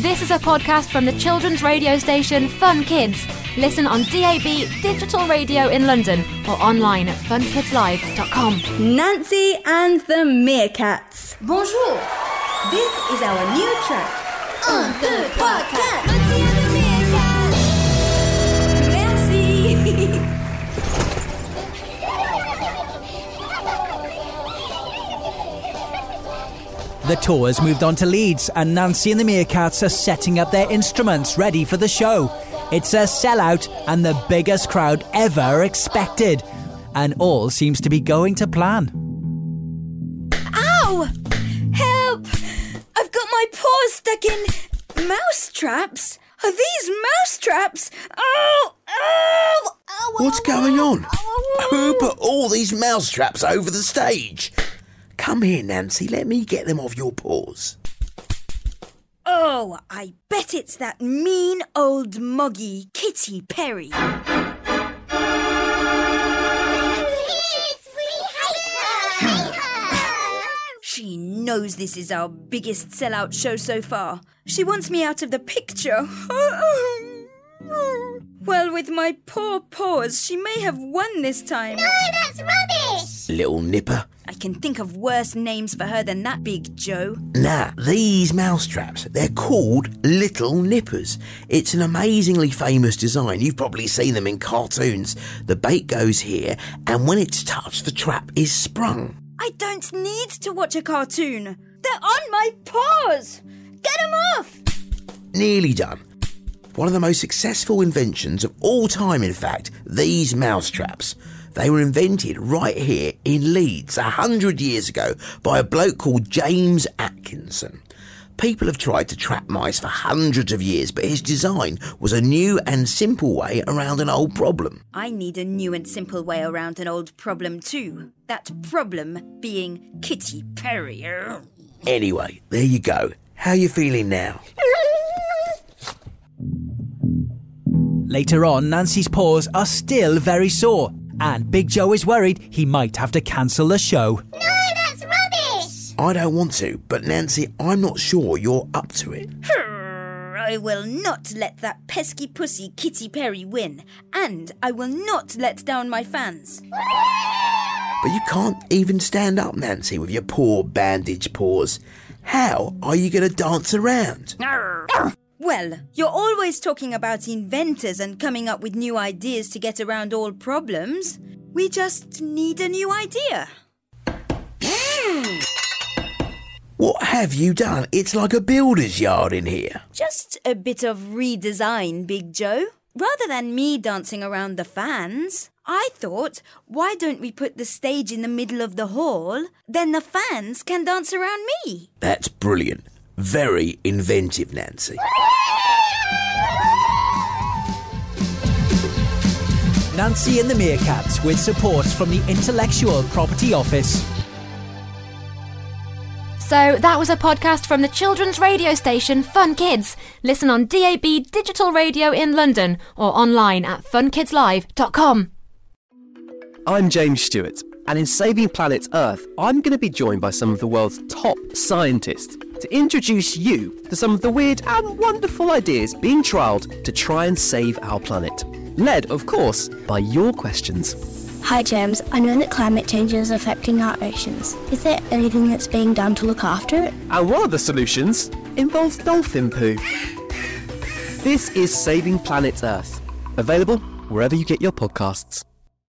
This is a podcast from the children's radio station Fun Kids. Listen on DAB digital radio in London or online at funkidslive.com. Nancy and the Meerkats. Bonjour. This is our new track. Un, deux, trois, quatre. The tour has moved on to Leeds, and Nancy and the Meerkats are setting up their instruments ready for the show. It's a sellout and the biggest crowd ever expected. And all seems to be going to plan. Ow! Help! I've got my paws stuck in mouse traps. Are these mouse traps? Oh! Oh! oh What's going on? Who put all these mousetraps over the stage? Come here, Nancy. Let me get them off your paws. Oh, I bet it's that mean old moggy Kitty Perry. She knows this is our biggest sellout show so far. She wants me out of the picture. well, with my poor paws, she may have won this time. No, that's rubbish. Little nipper. I can think of worse names for her than that, Big Joe. Nah, these mousetraps, they're called Little Nippers. It's an amazingly famous design. You've probably seen them in cartoons. The bait goes here, and when it's touched, the trap is sprung. I don't need to watch a cartoon. They're on my paws. Get them off. Nearly done. One of the most successful inventions of all time, in fact, these mousetraps. They were invented right here in Leeds a hundred years ago by a bloke called James Atkinson. People have tried to trap mice for hundreds of years, but his design was a new and simple way around an old problem. I need a new and simple way around an old problem too. That problem being Kitty Perry. Anyway, there you go. How you feeling now? Later on, Nancy's paws are still very sore, and Big Joe is worried he might have to cancel the show. No, that's rubbish. I don't want to, but Nancy, I'm not sure you're up to it. I will not let that pesky pussy Kitty Perry win, and I will not let down my fans. But you can't even stand up, Nancy, with your poor bandaged paws. How are you going to dance around? Well, you're always talking about inventors and coming up with new ideas to get around all problems. We just need a new idea. Hmm. What have you done? It's like a builder's yard in here. Just a bit of redesign, Big Joe. Rather than me dancing around the fans, I thought, why don't we put the stage in the middle of the hall? Then the fans can dance around me. That's brilliant. Very inventive, Nancy. Nancy and the Meerkats with support from the Intellectual Property Office. So that was a podcast from the children's radio station Fun Kids. Listen on DAB digital radio in London or online at funkidslive.com. I'm James Stewart, and in Saving Planet Earth, I'm going to be joined by some of the world's top scientists to introduce you to some of the weird and wonderful ideas being trialled to try and save our planet. Led, of course, by your questions. Hi James, I know that climate change is affecting our oceans. Is there anything that's being done to look after it? And one of the solutions involves dolphin poo. This is Saving Planet Earth, available wherever you get your podcasts.